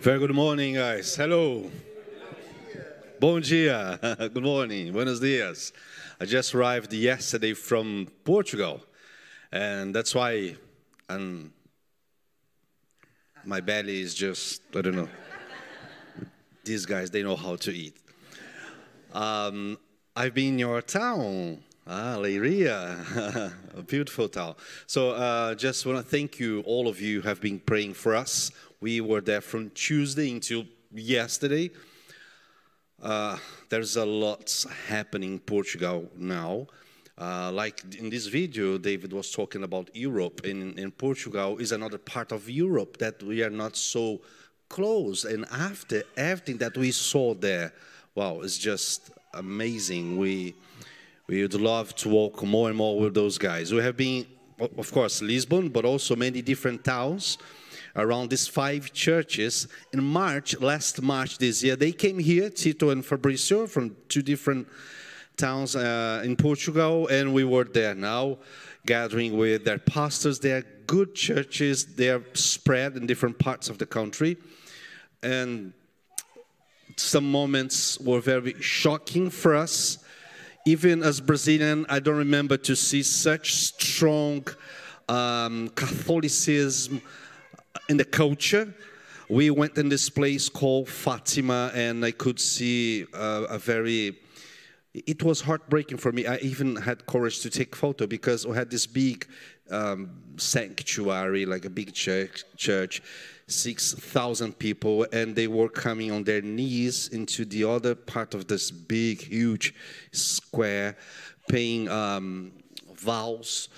Very good morning, guys. Hello. Bom dia. Good morning. Buenos dias. I just arrived yesterday from Portugal, and that's why I'm, my belly is just, I don't know. These guys, they know how to eat. Um, I've been in your town, ah, Leiria, a beautiful town. So uh, just want to thank you, all of you have been praying for us. We were there from Tuesday until yesterday. Uh, there's a lot happening in Portugal now. Uh, like in this video, David was talking about Europe, and in Portugal is another part of Europe that we are not so close. And after everything that we saw there, wow, it's just amazing. We we would love to walk more and more with those guys. We have been, of course, Lisbon, but also many different towns around these five churches. In March, last March this year, they came here, Tito and Fabricio, from two different towns uh, in Portugal, and we were there now gathering with their pastors. They are good churches, they are spread in different parts of the country. And some moments were very shocking for us. Even as Brazilian, I don't remember to see such strong um, Catholicism in the culture. We went in this place called Fatima, and I could see uh, a very. It was heartbreaking for me. I even had courage to take photo because we had this big um, sanctuary, like a big church, church, six thousand people, and they were coming on their knees into the other part of this big, huge square, paying um, vows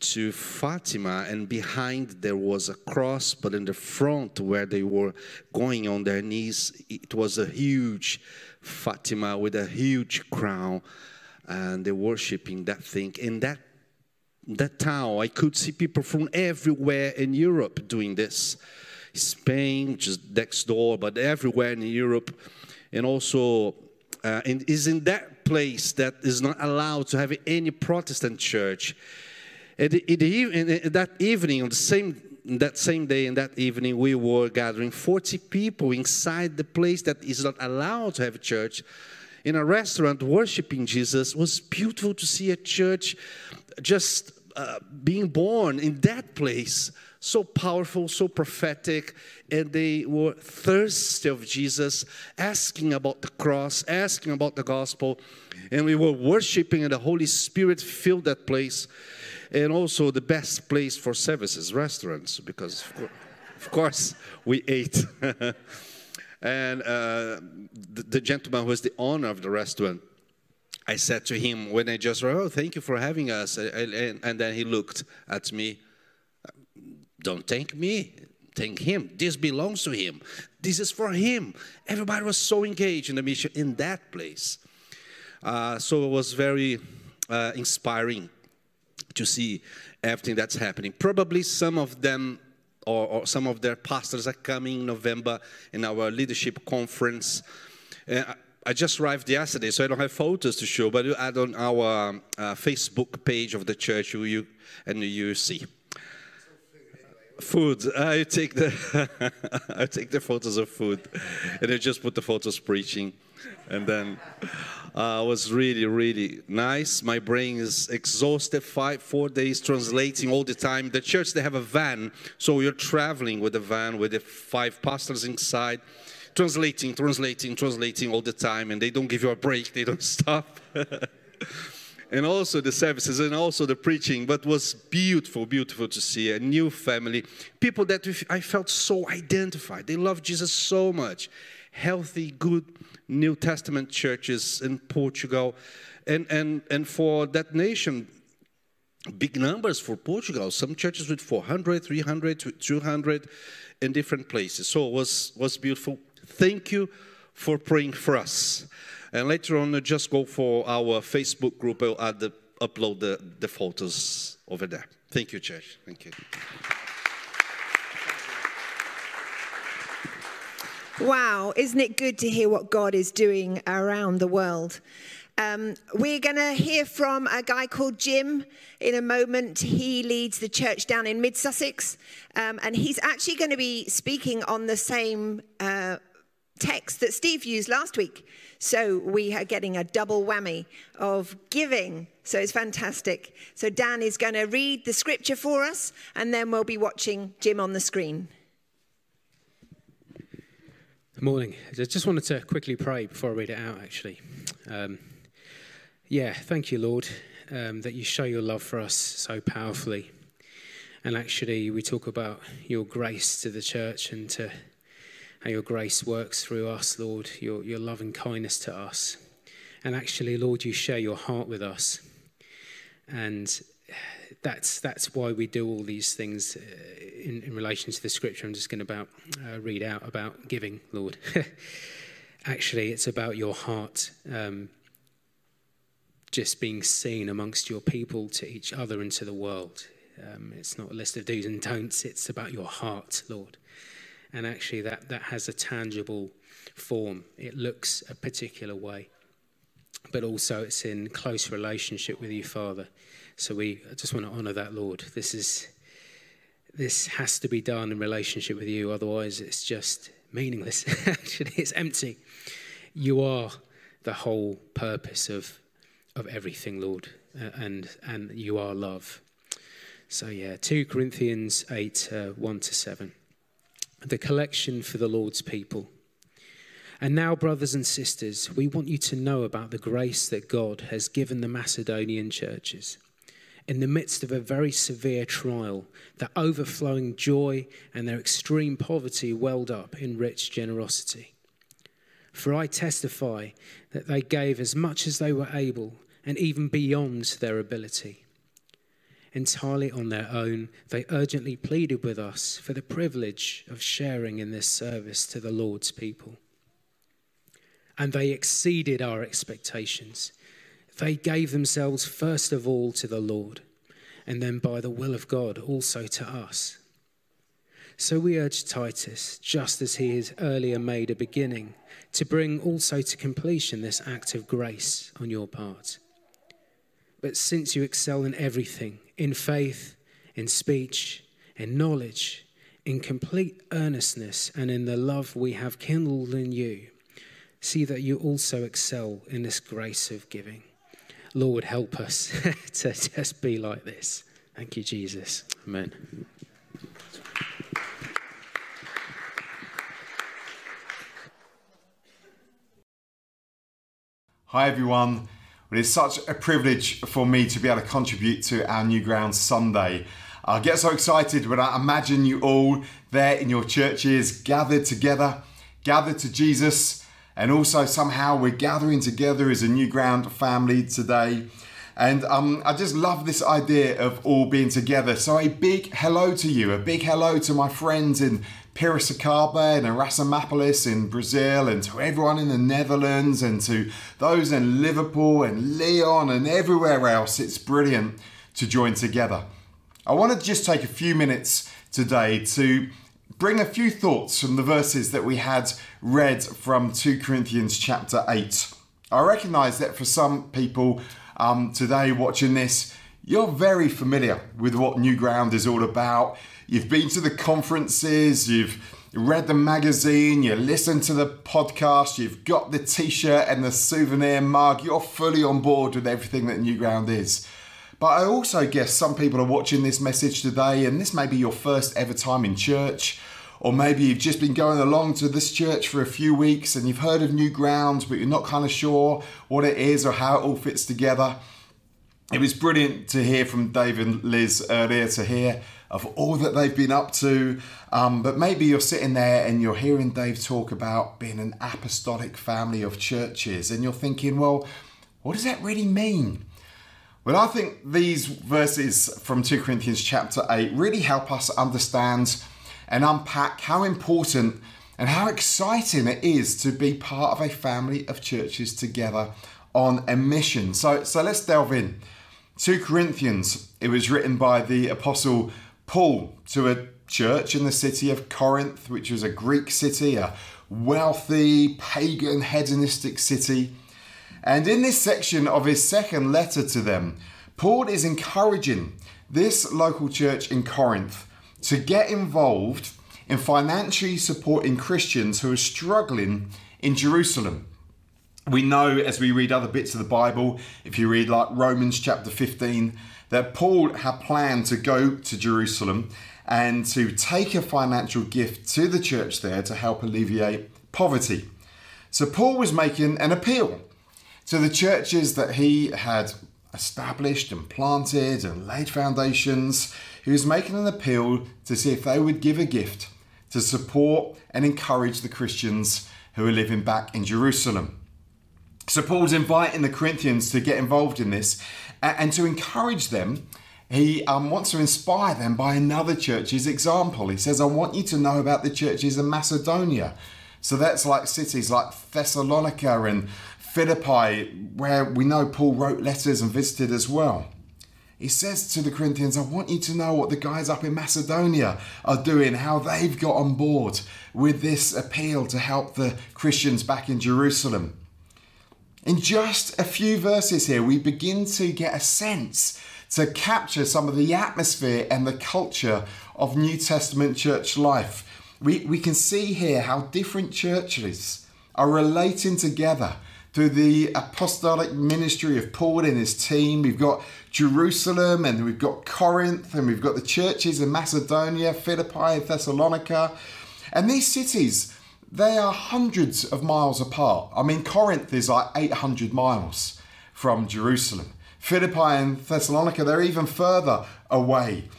to Fatima, and behind there was a cross, but in the front where they were going on their knees, it was a huge Fatima with a huge crown, and they worshiping that thing. In that that town, I could see people from everywhere in Europe doing this. Spain, just next door, but everywhere in Europe, and also uh, and is in that place that is not allowed to have any Protestant church and that evening, on the same that same day and that evening, we were gathering 40 people inside the place that is not allowed to have a church in a restaurant worshiping Jesus. It was beautiful to see a church just uh, being born in that place. So powerful, so prophetic, and they were thirsty of Jesus, asking about the cross, asking about the gospel, and we were worshiping, and the Holy Spirit filled that place and also the best place for services, restaurants, because of course we ate. and uh, the, the, gentleman who was the owner of the restaurant, I said to him when I just, wrote, oh, thank you for having us. And, and then he looked at me, don't thank me, thank him. This belongs to him. This is for him. Everybody was so engaged in the mission in that place. Uh, so it was very uh, inspiring to see everything that's happening. Probably some of them or, or, some of their pastors are coming in November in our leadership conference. Uh, I just arrived yesterday, so I don't have photos to show, but you add on our uh, Facebook page of the church, you, you and you see. Food. I take the I take the photos of food, and I just put the photos preaching, and then uh, was really, really nice. My brain is exhausted. Five, four days translating all the time. The church, they have a van, so you're traveling with the van with the five pastors inside, translating, translating, translating all the time, and they don't give you a break. They don't stop. and also the services and also the preaching but was beautiful beautiful to see a new family people that i felt so identified they love jesus so much healthy, good New Testament churches in Portugal. And, and, and for that nation, big numbers for Portugal. Some churches with 400, 300, 200 in different places. So it was, was beautiful. Thank you for praying for us. And later on, just go for our Facebook group. I'll add the, upload the, the photos over there. Thank you, church. Thank you. Wow, isn't it good to hear what God is doing around the world? Um, we're going to hear from a guy called Jim in a moment. He leads the church down in Mid Sussex, um, and he's actually going to be speaking on the same uh, text that Steve used last week. So we are getting a double whammy of giving. So it's fantastic. So Dan is going to read the scripture for us, and then we'll be watching Jim on the screen. Morning. I just wanted to quickly pray before I read it out, actually. Um, yeah, thank you, Lord, um, that you show your love for us so powerfully. And actually, we talk about your grace to the church and to how your grace works through us, Lord, your, your loving kindness to us. And actually, Lord, you share your heart with us. And that's, that's why we do all these things uh, in, in relation to the scripture. I'm just going to about, uh, read out about giving, Lord. actually, it's about your heart um, just being seen amongst your people to each other and to the world. Um, it's not a list of do's and don'ts, it's about your heart, Lord and actually that, that has a tangible form. It looks a particular way, but also it's in close relationship with you, Father. So we just want to honor that, Lord. This is this has to be done in relationship with you, otherwise it's just meaningless. actually, it's empty. You are the whole purpose of of everything, Lord, uh, and and you are love. So yeah, two Corinthians eight uh, one to seven the collection for the Lord's people. And now, brothers and sisters, we want you to know about the grace that God has given the Macedonian churches. In the midst of a very severe trial, their overflowing joy and their extreme poverty welled up in rich generosity. For I testify that they gave as much as they were able and even beyond their ability entirely on their own, they urgently pleaded with us for the privilege of sharing in this service to the Lord's people. And they exceeded our expectations. They gave themselves first of all to the Lord, and then by the will of God also to us. So we urge Titus, just as he has earlier made a beginning, to bring also to completion this act of grace on your part. But since you excel in everything, in faith, in speech, in knowledge, in complete earnestness, and in the love we have kindled in you, see that you also excel in this grace of giving. Lord, help us to just be like this. Thank you, Jesus. Amen. Hi, everyone. But it's such a privilege for me to be able to contribute to our New Ground Sunday. I get so excited when I imagine you all there in your churches, gathered together, gathered to Jesus, and also somehow we're gathering together as a New Ground family today. And um, I just love this idea of all being together. So, a big hello to you, a big hello to my friends in Piracicaba and Erasimopolis in Brazil, and to everyone in the Netherlands, and to those in Liverpool and Lyon and everywhere else. It's brilliant to join together. I want to just take a few minutes today to bring a few thoughts from the verses that we had read from 2 Corinthians chapter 8. I recognize that for some people um, today watching this, you're very familiar with what New Ground is all about. You've been to the conferences, you've read the magazine, you listened to the podcast, you've got the t shirt and the souvenir mug, you're fully on board with everything that New Ground is. But I also guess some people are watching this message today, and this may be your first ever time in church, or maybe you've just been going along to this church for a few weeks and you've heard of New Grounds, but you're not kind of sure what it is or how it all fits together. It was brilliant to hear from Dave and Liz earlier to hear of all that they've been up to. Um, but maybe you're sitting there and you're hearing Dave talk about being an apostolic family of churches, and you're thinking, well, what does that really mean? Well, I think these verses from 2 Corinthians chapter 8 really help us understand and unpack how important and how exciting it is to be part of a family of churches together on a mission. So, so let's delve in. 2 Corinthians, it was written by the Apostle Paul to a church in the city of Corinth, which was a Greek city, a wealthy, pagan, hedonistic city. And in this section of his second letter to them, Paul is encouraging this local church in Corinth to get involved in financially supporting Christians who are struggling in Jerusalem. We know as we read other bits of the Bible, if you read like Romans chapter 15, that Paul had planned to go to Jerusalem and to take a financial gift to the church there to help alleviate poverty. So Paul was making an appeal to the churches that he had established and planted and laid foundations. He was making an appeal to see if they would give a gift to support and encourage the Christians who are living back in Jerusalem. So Paul's inviting the Corinthians to get involved in this and to encourage them. He um, wants to inspire them by another church's example. He says, I want you to know about the churches in Macedonia. So that's like cities like Thessalonica and Philippi, where we know Paul wrote letters and visited as well. He says to the Corinthians, I want you to know what the guys up in Macedonia are doing, how they've got on board with this appeal to help the Christians back in Jerusalem. In just a few verses here, we begin to get a sense to capture some of the atmosphere and the culture of New Testament church life. We, we can see here how different churches are relating together through the apostolic ministry of Paul and his team. We've got Jerusalem and we've got Corinth and we've got the churches in Macedonia, Philippi, and Thessalonica. And these cities, they are hundreds of miles apart. I mean, Corinth is like 800 miles from Jerusalem. Philippi and Thessalonica, they're even further away.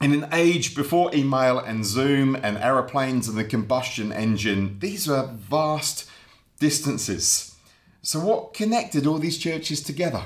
In an age before email and Zoom and aeroplanes and the combustion engine, these are vast distances. So, what connected all these churches together?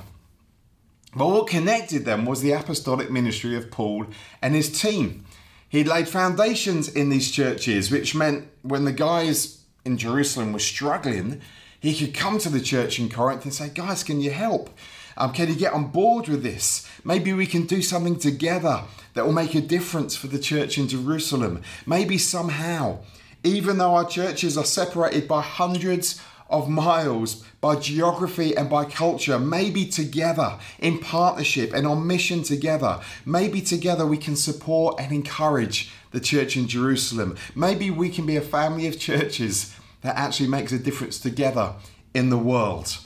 Well, what connected them was the apostolic ministry of Paul and his team. He laid foundations in these churches, which meant when the guys in Jerusalem were struggling, he could come to the church in Corinth and say, Guys, can you help? Um, can you get on board with this? Maybe we can do something together that will make a difference for the church in Jerusalem. Maybe somehow, even though our churches are separated by hundreds of miles by geography and by culture, maybe together in partnership and on mission together, maybe together we can support and encourage the church in Jerusalem. Maybe we can be a family of churches that actually makes a difference together in the world.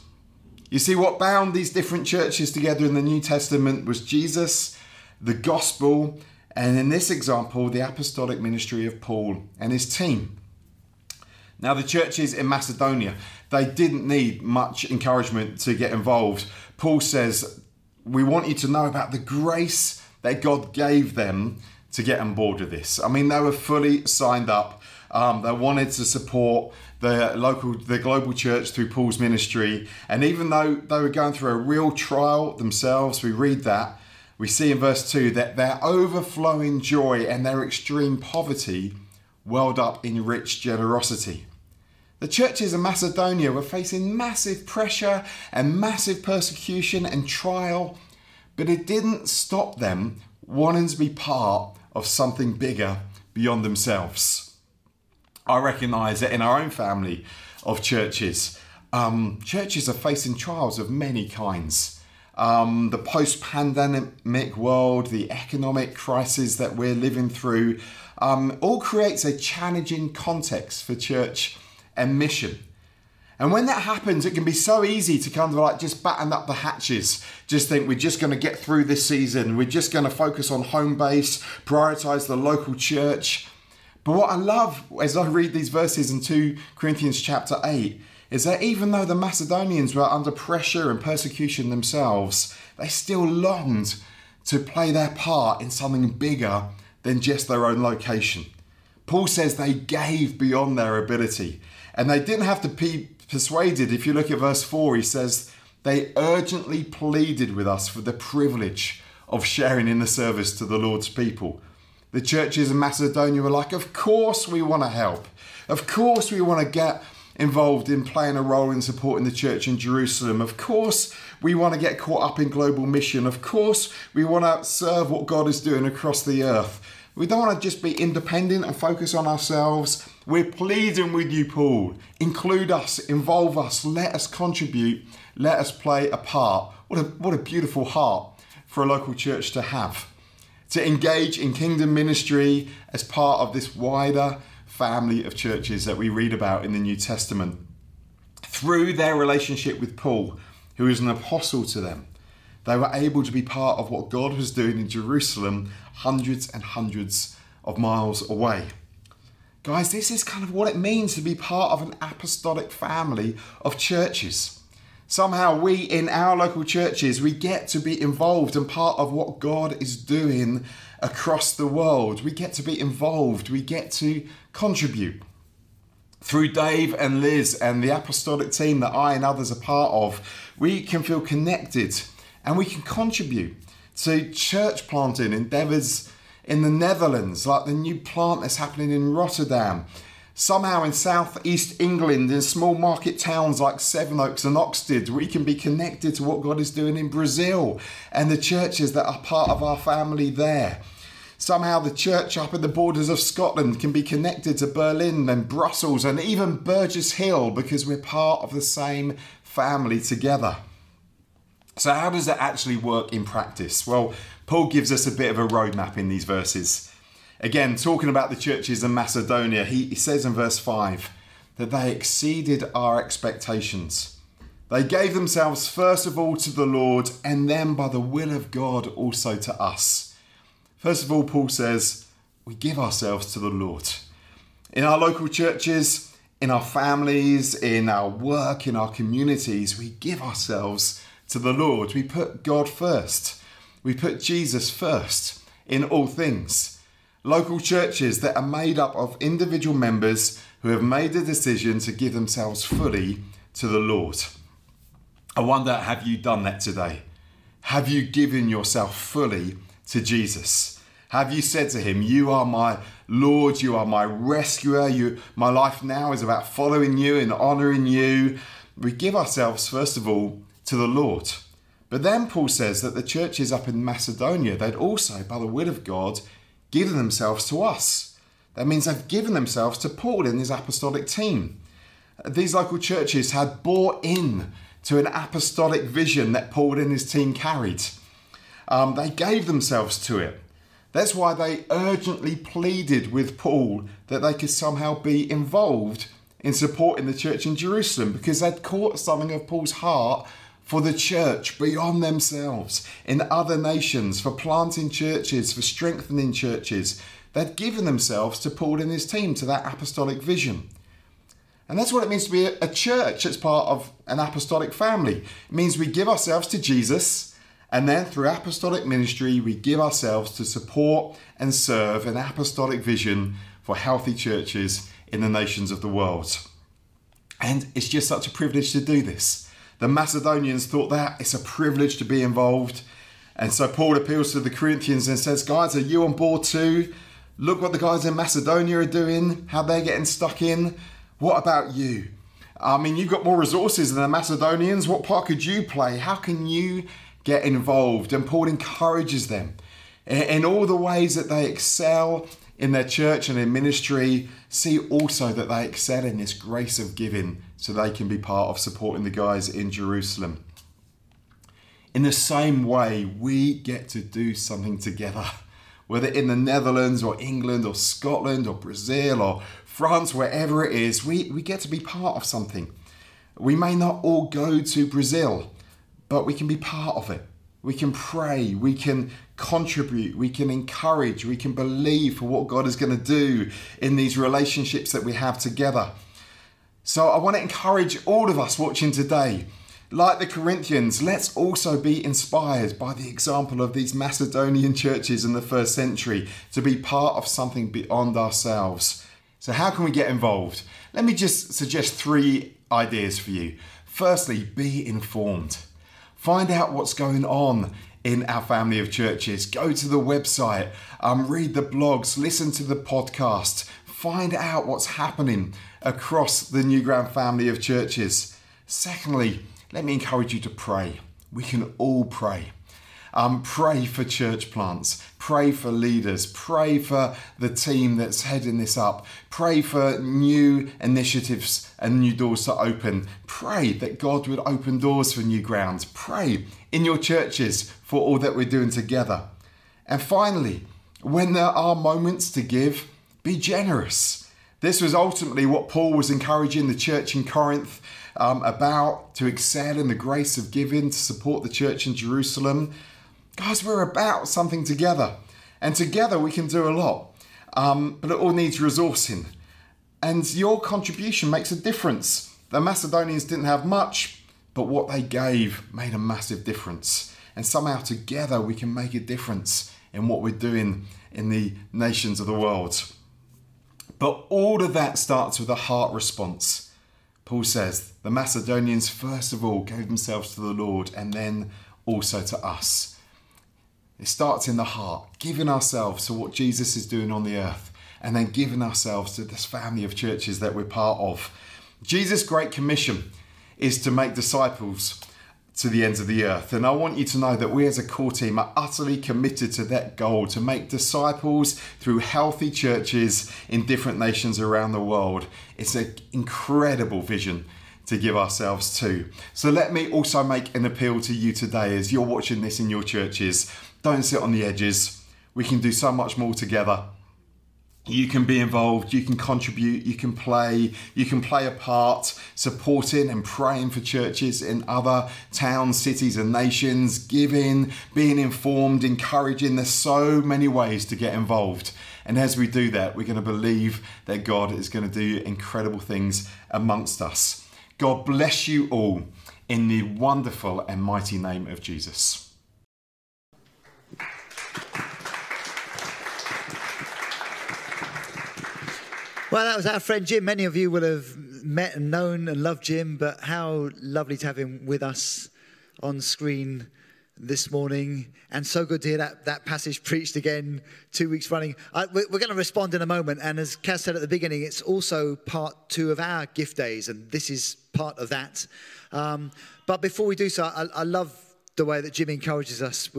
You see, what bound these different churches together in the New Testament was Jesus, the gospel, and in this example, the apostolic ministry of Paul and his team. Now, the churches in Macedonia, they didn't need much encouragement to get involved. Paul says, We want you to know about the grace that God gave them to get on board with this. I mean, they were fully signed up. Um, they wanted to support the local, the global church through Paul's ministry. And even though they were going through a real trial themselves, we read that, we see in verse 2 that their overflowing joy and their extreme poverty welled up in rich generosity. The churches in Macedonia were facing massive pressure and massive persecution and trial, but it didn't stop them wanting to be part of something bigger beyond themselves. I recognize that in our own family of churches, um, churches are facing trials of many kinds. Um, the post pandemic world, the economic crisis that we're living through, um, all creates a challenging context for church and mission. And when that happens, it can be so easy to kind of like just batten up the hatches, just think we're just going to get through this season, we're just going to focus on home base, prioritize the local church. But what I love as I read these verses in 2 Corinthians chapter 8 is that even though the Macedonians were under pressure and persecution themselves, they still longed to play their part in something bigger than just their own location. Paul says they gave beyond their ability. And they didn't have to be persuaded. If you look at verse 4, he says, They urgently pleaded with us for the privilege of sharing in the service to the Lord's people. The churches in Macedonia were like, Of course we want to help. Of course we want to get involved in playing a role in supporting the church in Jerusalem. Of course, we want to get caught up in global mission. Of course, we want to serve what God is doing across the earth. We don't want to just be independent and focus on ourselves We're pleading with you, Paul. Include us, involve us, let us contribute, let us play a part. What a, what a beautiful heart for a local church to have. To engage in kingdom ministry as part of this wider family of churches that we read about in the New Testament. Through their relationship with Paul, who is an apostle to them, they were able to be part of what God was doing in Jerusalem, hundreds and hundreds of miles away. Guys, this is kind of what it means to be part of an apostolic family of churches. Somehow, we in our local churches, we get to be involved and part of what God is doing across the world. We get to be involved, we get to contribute. Through Dave and Liz and the apostolic team that I and others are part of, we can feel connected and we can contribute to church planting endeavours in the Netherlands, like the new plant that's happening in Rotterdam. Somehow in southeast England, in small market towns like Sevenoaks and Oxted, we can be connected to what God is doing in Brazil and the churches that are part of our family there. Somehow the church up at the borders of Scotland can be connected to Berlin and Brussels and even Burgess Hill because we're part of the same family together. So, how does that actually work in practice? Well, Paul gives us a bit of a roadmap in these verses. Again, talking about the churches in Macedonia, he, he says in verse 5 that they exceeded our expectations. They gave themselves first of all to the Lord and then by the will of God also to us. First of all, Paul says, we give ourselves to the Lord. In our local churches, in our families, in our work, in our communities, we give ourselves to the Lord. We put God first. We put Jesus first in all things. Local churches that are made up of individual members who have made a decision to give themselves fully to the Lord. I wonder, have you done that today? Have you given yourself fully to Jesus? Have you said to him, You are my Lord, you are my rescuer, you my life now is about following you and honouring you. We give ourselves, first of all, to the Lord. But then Paul says that the churches up in Macedonia, they'd also, by the will of God, given themselves to us. That means they've given themselves to Paul and his apostolic team. These local churches had bought in to an apostolic vision that Paul and his team carried. Um, they gave themselves to it. That's why they urgently pleaded with Paul that they could somehow be involved in supporting the church in Jerusalem because they'd caught something of Paul's heart for the church beyond themselves, in other nations, for planting churches, for strengthening churches. They'd given themselves to Paul and his team, to that apostolic vision. And that's what it means to be a church that's part of an apostolic family. It means we give ourselves to Jesus, and then through apostolic ministry, we give ourselves to support and serve an apostolic vision for healthy churches in the nations of the world. And it's just such a privilege to do this. The Macedonians thought that it's a privilege to be involved. And so Paul appeals to the Corinthians and says, Guys, are you on board too? Look what the guys in Macedonia are doing, how they're getting stuck in. What about you? I mean, you've got more resources than the Macedonians. What part could you play? How can you get involved? And Paul encourages them in all the ways that they excel in their church and in ministry. See also that they excel in this grace of giving so they can be part of supporting the guys in Jerusalem. In the same way, we get to do something together, whether in the Netherlands or England or Scotland or Brazil or France, wherever it is, we, we get to be part of something. We may not all go to Brazil, but we can be part of it. We can pray, we can contribute, we can encourage, we can believe for what God is going to do in these relationships that we have together. So I want to encourage all of us watching today, like the Corinthians, let's also be inspired by the example of these Macedonian churches in the first century to be part of something beyond ourselves. So, how can we get involved? Let me just suggest three ideas for you. Firstly, be informed. Find out what's going on in our family of churches. Go to the website, um, read the blogs, listen to the podcast, find out what's happening across the New Ground family of churches. Secondly, let me encourage you to pray. We can all pray. Um, pray for church plants. Pray for leaders. Pray for the team that's heading this up. Pray for new initiatives and new doors to open. Pray that God would open doors for new grounds. Pray in your churches for all that we're doing together. And finally, when there are moments to give, be generous. This was ultimately what Paul was encouraging the church in Corinth um, about to excel in the grace of giving to support the church in Jerusalem. Guys, we're about something together, and together we can do a lot, um, but it all needs resourcing. And your contribution makes a difference. The Macedonians didn't have much, but what they gave made a massive difference. And somehow together we can make a difference in what we're doing in the nations of the world. But all of that starts with a heart response. Paul says the Macedonians first of all gave themselves to the Lord and then also to us. It starts in the heart, giving ourselves to what Jesus is doing on the earth, and then giving ourselves to this family of churches that we're part of. Jesus' Great Commission is to make disciples to the ends of the earth. And I want you to know that we as a core team are utterly committed to that goal to make disciples through healthy churches in different nations around the world. It's an incredible vision to give ourselves to. So let me also make an appeal to you today as you're watching this in your churches. Don't sit on the edges. We can do so much more together you can be involved, you can contribute, you can play, you can play a part supporting and praying for churches in other towns, cities, and nations, giving, being informed, encouraging. There's so many ways to get involved. And as we do that, we're going to believe that God is going to do incredible things amongst us. God bless you all in the wonderful and mighty name of Jesus. Well, that was our friend Jim. Many of you will have met and known and loved Jim, but how lovely to have him with us on screen this morning. And so good to hear that, that passage preached again two weeks running. We're, we're going to respond in a moment. And as Kaz said at the beginning, it's also part two of our gift days, and this is part of that. Um, but before we do so, I, I love the way that Jim encourages us.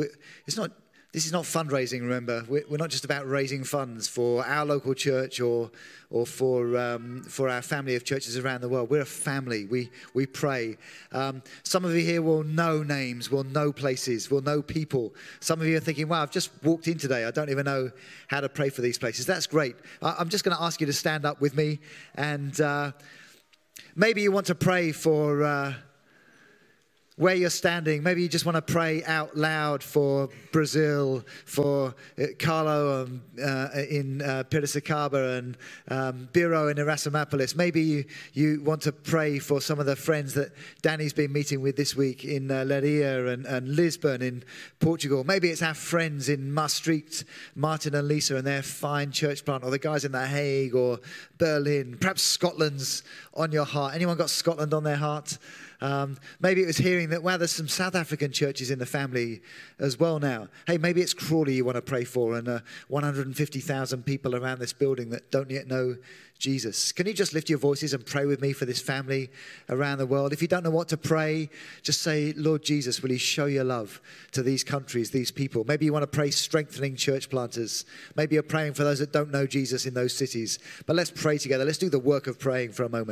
It's not this is not fundraising, remember. We're, not just about raising funds for our local church or, or for, um, for our family of churches around the world. We're a family. We, we pray. Um, some of you here will know names, will know places, will know people. Some of you are thinking, wow, I've just walked in today. I don't even know how to pray for these places. That's great. I, am just going to ask you to stand up with me. And uh, maybe you want to pray for. Uh, where you're standing, maybe you just want to pray out loud for Brazil, for uh, Carlo um, uh, in uh, Piracicaba and um, Biro in Erasimopolis. Maybe you, you want to pray for some of the friends that Danny's been meeting with this week in uh, and, and Lisbon in Portugal. Maybe it's our friends in Maastricht, Martin and Lisa and their fine church plant, or the guys in The Hague or Berlin. Perhaps Scotland's on your heart. Anyone got Scotland on their heart? Um, maybe it was hearing that, wow, there's some South African churches in the family as well now. Hey, maybe it's Crawley you want to pray for and uh, 150,000 people around this building that don't yet know Jesus. Can you just lift your voices and pray with me for this family around the world? If you don't know what to pray, just say, Lord Jesus, will you show your love to these countries, these people? Maybe you want to pray strengthening church planters. Maybe you're praying for those that don't know Jesus in those cities. But let's pray together. Let's do the work of praying for a moment.